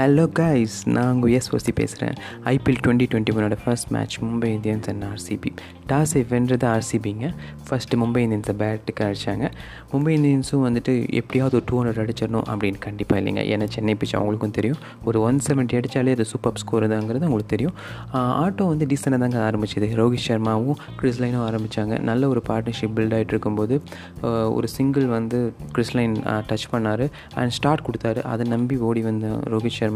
Hello guys நான் உங்கள் S ஓசி பேசுகிறேன் IPL twenty twenty ஒனோட first match Mumbai Indians and RCB டாஸை வென்றது ஆர்சிபிங்க ஃபஸ்ட்டு மும்பை இந்தியன்ஸை பேட்டுக்கு அடித்தாங்க மும்பை இந்தியன்ஸும் வந்துட்டு எப்படியாவது ஒரு டூ ஹண்ட்ரட் அடிச்சிடணும் அப்படின்னு கண்டிப்பாக இல்லைங்க. ஏன்னா சென்னை பிச்சு அவங்களுக்கும் தெரியும். ஒரு ஒன் செவன்ட்டி அடித்தாலே அது சூப்பர் ஸ்கோர் தாங்கிறது அவங்களுக்கு தெரியும். ஆட்டோ வந்து டீசெண்டாக தாங்க ஆரம்பிச்சது. ரோஹித் சர்மாவும் கிறிஸ்லைனும் ஆரம்பித்தாங்க நல்ல ஒரு பார்ட்னர்ஷிப் பில்ட் ஆகிட்டு இருக்கும்போது ஒரு சிங்கிள் வந்து கிறிஸ்லைன் டச் பண்ணார். அண்ட் ஸ்டார்ட் கொடுத்தாரு. அதை நம்பி ஓடி வந்த ரோஹித் சர்மா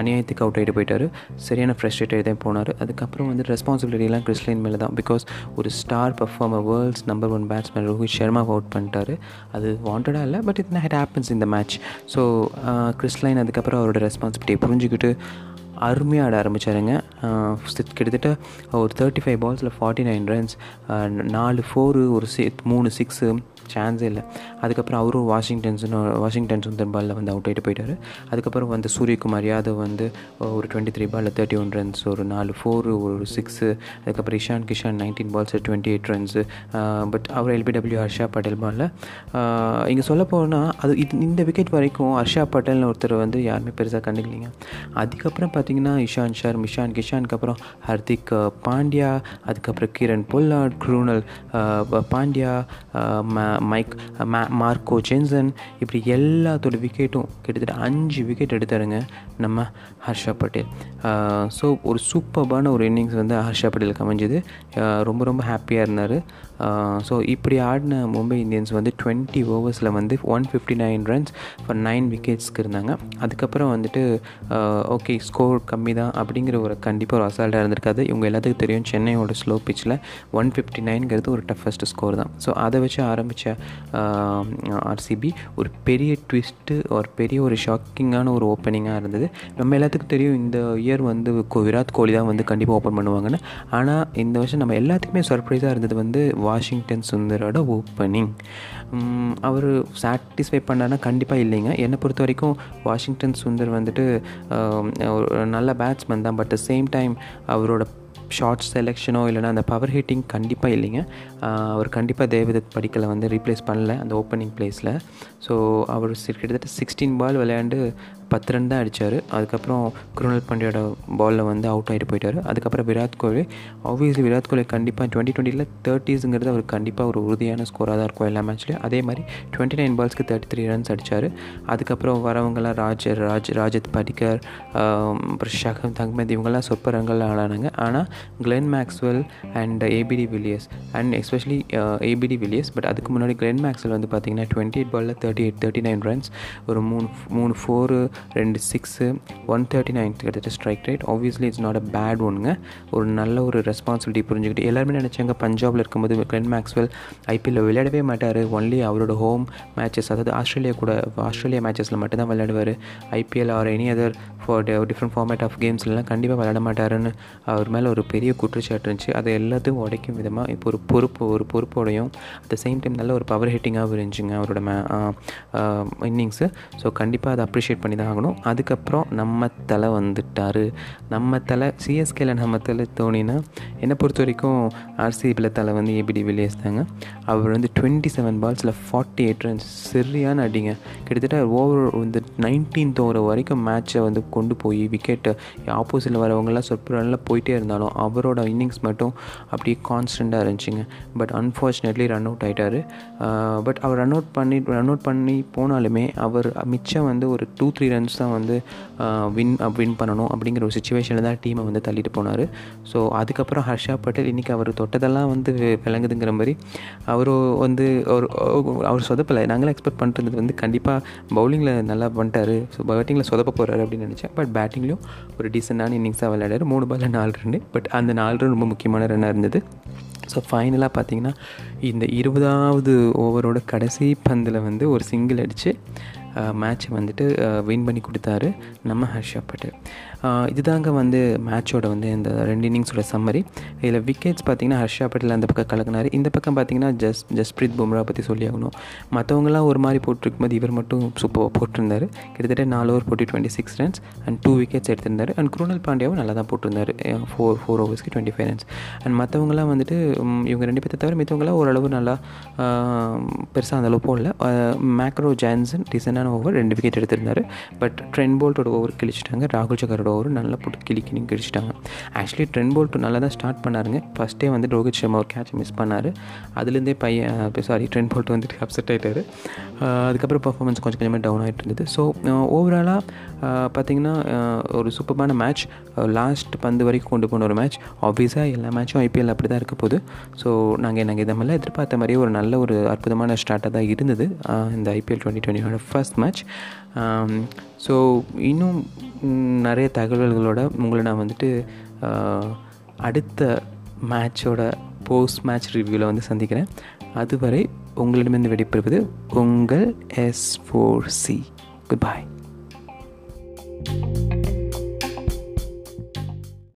அநியாயத்துக்கு அவுட் ஆகிட்டு போயிட்டார். சரியான ஃப்ரெஸ்ட்ரேட் தான் போனார். அதுக்கப்புறம் வந்து ரெஸ்பான்சிபிலிட்டிலாம் கிறிஸ்லின் மேலே தான். பிகாஸ் ஒரு star performer world's number one batsman Rohit Sharma out பண்ணிட்டாரு. அது வாண்டடாக இல்லை பட் இட் ஹேட் ஹேப்பன்ஸ் இந்த மேட்ச் ஸோ கிறிஸ்லைன் அதுக்கப்புறம் அவரோட ரெஸ்பான்சிபிலிட்டியை புரிஞ்சுக்கிட்டு அருமையாக ஆட ஆரம்பித்தாருங்க கிட்டத்தட்ட ஒரு தேர்ட்டி ஃபைவ் பால்ஸில் ஃபார்ட்டி நைன் ரன்ஸ் நாலு ஃபோரு ஒரு சி மூணு சிக்ஸு சான்ஸே இல்லை. அதுக்கப்புறம் அவரும் வாஷிங்டன்ஸுன்னு வாஷிங்டன் சுந்தர் பாலில் வந்து அவுட் ஆகிட்டு போயிட்டார். அதுக்கப்புறம் வந்து சூரியகுமார் யாதவ் வந்து ஒரு டுவெண்ட்டி த்ரீ பாலில் தேர்ட்டி ஒன் ரன்ஸ் ஒரு நாலு ஃபோர் ஒரு சிக்ஸு அதுக்கப்புறம் Ishan Kishan nineteen balls twenty eight runs but our LBW Harsha Patel பாலில் இங்கே சொல்ல போனால் அது இது இந்த விக்கெட் வரைக்கும் ஹர்ஷா பட்டேல்னு ஒருத்தர் வந்து யாருமே பெருசாக கண்டுக்கலிங்க. அதுக்கப்புறம் பார்த்தீங்கன்னா இஷான் ஷர்ம் இஷான் கிஷானுக்கு அப்புறம் ஹர்திக் பாண்டியா அதுக்கப்புறம் Kieron Pollard Krunal Pandya Mike Marco Jansen இப்படி எல்லாத்தோட விக்கெட்டும் கிட்டத்தட்ட அஞ்சு விக்கெட் எடுத்தாருங்க நம்ம ஹர்ஷா பட்டேல். ஸோ ஒரு சூப்பர்பான ஒரு இன்னிங்ஸ் வந்து ஹர்ஷா பட்டேலுக்கு அமைஞ்சது. ரொம்ப ரொம்ப ஹாப்பியாக இருந்தார். ஸோ இப்படி ஆடின மும்பை இந்தியன்ஸ் வந்து டுவெண்ட்டி ஓவர்ஸில் வந்து one fifty nine runs for nine விக்கெட்ஸ்க்கு இருந்தாங்க. அதுக்கப்புறம் வந்துட்டு ஓகே ஸ்கோர் கம்மி தான் அப்படிங்கிற ஒரு கண்டிப்பாக ஒரு அசால்ட்டாக இருந்திருக்காது. இவங்க எல்லாத்துக்கும் தெரியும் சென்னையோட ஸ்லோ பிச்சில் ஒன் ஃபிஃப்டி நைன்கிறது ஒரு டஃபஸ்ட் ஸ்கோர் தான். ஸோ அதை வச்சு ஆரம்பித்த ஆர்சிபி ஒரு பெரிய ட்விஸ்ட்டு ஒரு பெரிய ஒரு ஷாக்கிங்கான ஒரு ஓப்பனிங்காக இருந்தது. நம்ம எல்லாத்துக்கும் தெரியும் இந்த இயர் வந்து விராட் கோலி தான் வந்து கண்டிப்பாக ஓப்பன் பண்ணுவாங்கன்னு. ஆனால் இந்த வருஷம் நம்ம எல்லாத்துக்குமே சர்ப்ரைஸாக இருந்தது வந்து வாஷிங்டன் சுந்தரோட ஓப்பனிங் அவர் சாட்டிஸ்ஃபை பண்ணார்னா கண்டிப்பாக இல்லைங்க. என்னை பொறுத்த வரைக்கும் வாஷிங்டன் சுந்தர் வந்துட்டு ஒரு நல்ல பேட்ஸ்மேன் தான். பட் சேம் டைம் அவரோட ஷார்ட் செலெக்ஷனோ இல்லைனா அந்த பவர் ஹிட்டிங் கண்டிப்பாக இல்லைங்க. அவர் கண்டிப்பாக தேவதத் படிக்கலை வந்து ரீப்ளேஸ் பண்ணல அந்த ஓப்பனிங் பிளேஸில் ஸோ அவர் கிட்டத்தட்ட சிக்ஸ்டீன் பால் விளையாண்டு பத்து ரன் தான் அடித்தார் அதுக்கப்புறம் குருணல் பாண்டியோட பாலில் வந்து அவுட் ஆகிட்டு போயிட்டார். அதுக்கப்புறம் விராட் கோலி. ஆப்வியஸ்லி விராட் கோலி கண்டிப்பாக டுவெண்ட்டி டுவெண்ட்டியில் தேர்ட்டிஸுங்கிறது அவர் கண்டிப்பாக ஒரு உறுதியான ஸ்கோராக தான் இருக்கும் எல்லா மேட்ச்லேயும் அதே மாதிரி டுவெண்ட்டி நைன் பால்ஸ்க்கு தேர்ட்டி த்ரீ ரன்ஸ் அடித்தார் அதுக்கப்புறம் வரவங்களாம் ராஜ் ராஜ் ராஜத் படிக்கர் அப்புறம் ஷகம் தங்மத் இவங்கெல்லாம் சொற்ப ரன்கள் ஆளானாங்க ஆனால் Glenn Maxwell and ABD Villiers and especially ABD Villiers but அதுக்கு முன்னாடி கிளென் மேக்ஸ்வெல் வந்து பார்த்தீங்கன்னா டுவெண்ட்டி எயிட் பாலில் thirty eight thirty nine runs ஒரு மூணு மூணு ஃபோரு ரெண்டு சிக்ஸு ஒன் தேர்ட்டி நைன் கிட்டத்தட்ட strike rate obviously it's not a bad ஒன்றுங்க ஒரு நல்ல ஒரு ரெஸ்பான்சிபிலிட்டி புரிஞ்சுக்கிட்டு எல்லாருமே நினச்சாங்க பஞ்சாபில் இருக்கும்போது கிளென் மேக்ஸ்வெல் ஐபிஎல்ல விளையாடவே மாட்டார். ஒன்லி அவரோட ஹோம் மேட்சஸ் அதாவது ஆஸ்திரேலியா கூட ஆஸ்திரேலியா மேட்சஸில் மட்டும்தான் விளையாடுவார். IPL or any other for different format of கேம்ஸ்லாம் கண்டிப்பாக விளையாட மாட்டாருன்னு அவர் மேலே ஒரு பெரிய குற்றச்சாட்டு இருந்துச்சு. அதை எல்லாத்தையும் உடைக்கும் விதமாக இப்போ ஒரு பொறுப்பு ஒரு பொறுப்போடையும் அட் த சேம் டைம் நல்ல ஒரு பவர் ஹிட்டிங்காகவும் இருந்துச்சுங்க அவரோட மே இன்னிங்ஸு ஸோ கண்டிப்பாக அதை அப்ரிஷியேட் பண்ணி தான் ஆகணும். அதுக்கப்புறம் நம்ம தலை வந்துட்டார். நம்ம தலை சிஎஸ்கேல நம்ம தலை தோனினா என்னை பொறுத்த வரைக்கும் ஆர்சிபியில் தலை வந்து ஏபிடி வில்லியர்ஸ் தாங்க. அவர் வந்து டுவெண்ட்டி செவன் பால்ஸில் ஃபார்ட்டி எயிட் ரன்ஸ் சரியான அடிங்க. கிட்டத்தட்ட ஓவர் வந்து நைன்டீன்த் ஓவர் வரைக்கும் மேட்ச்சை வந்து கொண்டு போய் விக்கெட்டு ஆப்போசிட்டில் வரவங்களாம் சொற்ப ரனில் போயிட்டே இருந்தாலும் அவரோட இன்னிங்ஸ் மட்டும் அப்படியே கான்ஸ்டண்ட்டாக இருந்துச்சுங்க. பட் அன்ஃபார்ச்சுனேட்லி ரன் அவுட் ஆகிட்டார் பட் அவர் ரன் அவுட் பண்ணி ரன் அவுட் பண்ணி போனாலுமே அவர் மிச்சம் வந்து ஒரு டூ த்ரீ ரன்ஸ் தான் வந்து வின் வின் பண்ணணும் அப்படிங்கிற ஒரு சுச்சுவேஷனில் தான் டீமை வந்து தள்ளிட்டு போனார். ஸோ அதுக்கப்புறம் ஹர்ஷா பட்டேல் இன்றைக்கி அவர் தொட்டதெல்லாம் வந்து விளங்குதுங்கிற மாதிரி அவரும் வந்து அவர் அவர் சொதப்பலை. நாங்களும் எக்ஸ்பெக்ட் பண்ணுறது வந்து கண்டிப்பாக பவுலிங்கில் நல்லா பண்ணிட்டாரு. ஸோ பேட்டிங்கில் சொதப்ப போகிறாரு அப்படின்னு நினச்சேன். பட் பேட்டிங்லேயும் ஒரு டீசெண்டான இன்னிங்ஸாக விளையாடாரு மூணு பாலில் நாலு ரன்னு பட் அந்த நாலு ரன் ரொம்ப முக்கியமான ரன்னாக இருந்தது. ஸோ ஃபைனலாக பார்த்தீங்கன்னா இந்த இருபதாவது ஓவரோட கடைசி பந்தில் வந்து ஒரு சிங்கிள் அடித்து மேட்ச்சை வந்துட்டு வின் பண்ணி கொடுத்தாரு நம்ம ஹர்ஷா பட்டேல் இதுதாங்க வந்து மேட்சோட வந்து இந்த ரெண்டு இன்னிங்ஸோட சம்மரி இதில் விக்கெட்ஸ் பார்த்தீங்கன்னா ஹர்ஷா பட்டேல் அந்த பக்கம் கலக்குனார். இந்த பக்கம் பார்த்தீங்கன்னா ஜஸ் ஜஸ்பிரீத் பும்ரா பற்றி சொல்லி ஆகணும். மற்றவங்களாம் ஒரு மாதிரி போட்டிருக்கும்போது இவர் மட்டும் சூப்பராக போட்டிருந்தார். கிட்டத்தட்ட நாலு ஓவர் போட்டு twenty six runs and two wickets எடுத்திருந்தார். And Krunal பாண்டியாவும் நல்லா தான் போட்டிருந்தார். ஃபோர் ஃபோர் ஓவர்ஸ்க்கு டுவெண்ட்டி ஃபைவ் ரன்ஸ் அண்ட் மற்றவங்களாம் வந்துட்டு இவங்க ரெண்டு பேர்த்த தவிர மற்றவங்களாம் ஓரளவு நல்லா பெருசாக அந்தளவு போடல. மேக்ரோ ஜான்சன் டிசனான ஓவர் ரெண்டு விக்கெட் எடுத்திருந்தார். பட் ட்ரென் போல்ட்டோட ஓவர் கிழிச்சிட்டாங்க. ராகுல் சக்கரோட ஓவர் நல்லா போட்டு கிளிக்கினி கிழிச்சிட்டாங்க. ஆக்சுவலி ட்ரென் போல்ட் நல்லா தான் ஸ்டார்ட் பண்ணாருங்க ஃபஸ்ட்டே வந்து ரோஹித் சர்மா ஒரு கேட்ச் மிஸ் பண்ணார். அதுலேருந்தே பையன் சாரி ட்ரென் போல்ட் வந்துட்டு அப்செட் ஆகிட்டார் அதுக்கப்புறம் பர்ஃபார்மன்ஸ் கொஞ்சம் கொஞ்சமாக டவுன் ஆகிட்டு இருந்தது. ஸோ ஓவராலாக பார்த்திங்கன்னா ஒரு சூப்பரான மேட்ச் லாஸ்ட் பந்து வரைக்கும் கொண்டு போன ஒரு மேட்ச் ஆப்வியஸாக எல்லா மேட்சும் ஐபிஎல் அப்படி தான் இருக்க போகுது. ஸோ நாங்கள் நாங்கள் இதெல்லாம் எதிர்பார்த்த மாதிரியே ஒரு நல்ல ஒரு அற்புதமான ஸ்டார்ட்டாக தான் இருந்தது. இந்த ஐபிஎல் டுவெண்ட்டி டுவெண்ட்டியோட ஃபர்ஸ்ட் மேட்ச் ஸோ இன்னும் நிறைய தகவல்களோட உங்களை நான் வந்துட்டு uh, அடுத்த மேட்சோட போஸ்ட் மேட்ச் ரிவ்யூவில் வந்து சந்திக்கிறேன். அதுவரை உங்களிடமிருந்து வெடிப்பெறுவது உங்கள் S four C good bye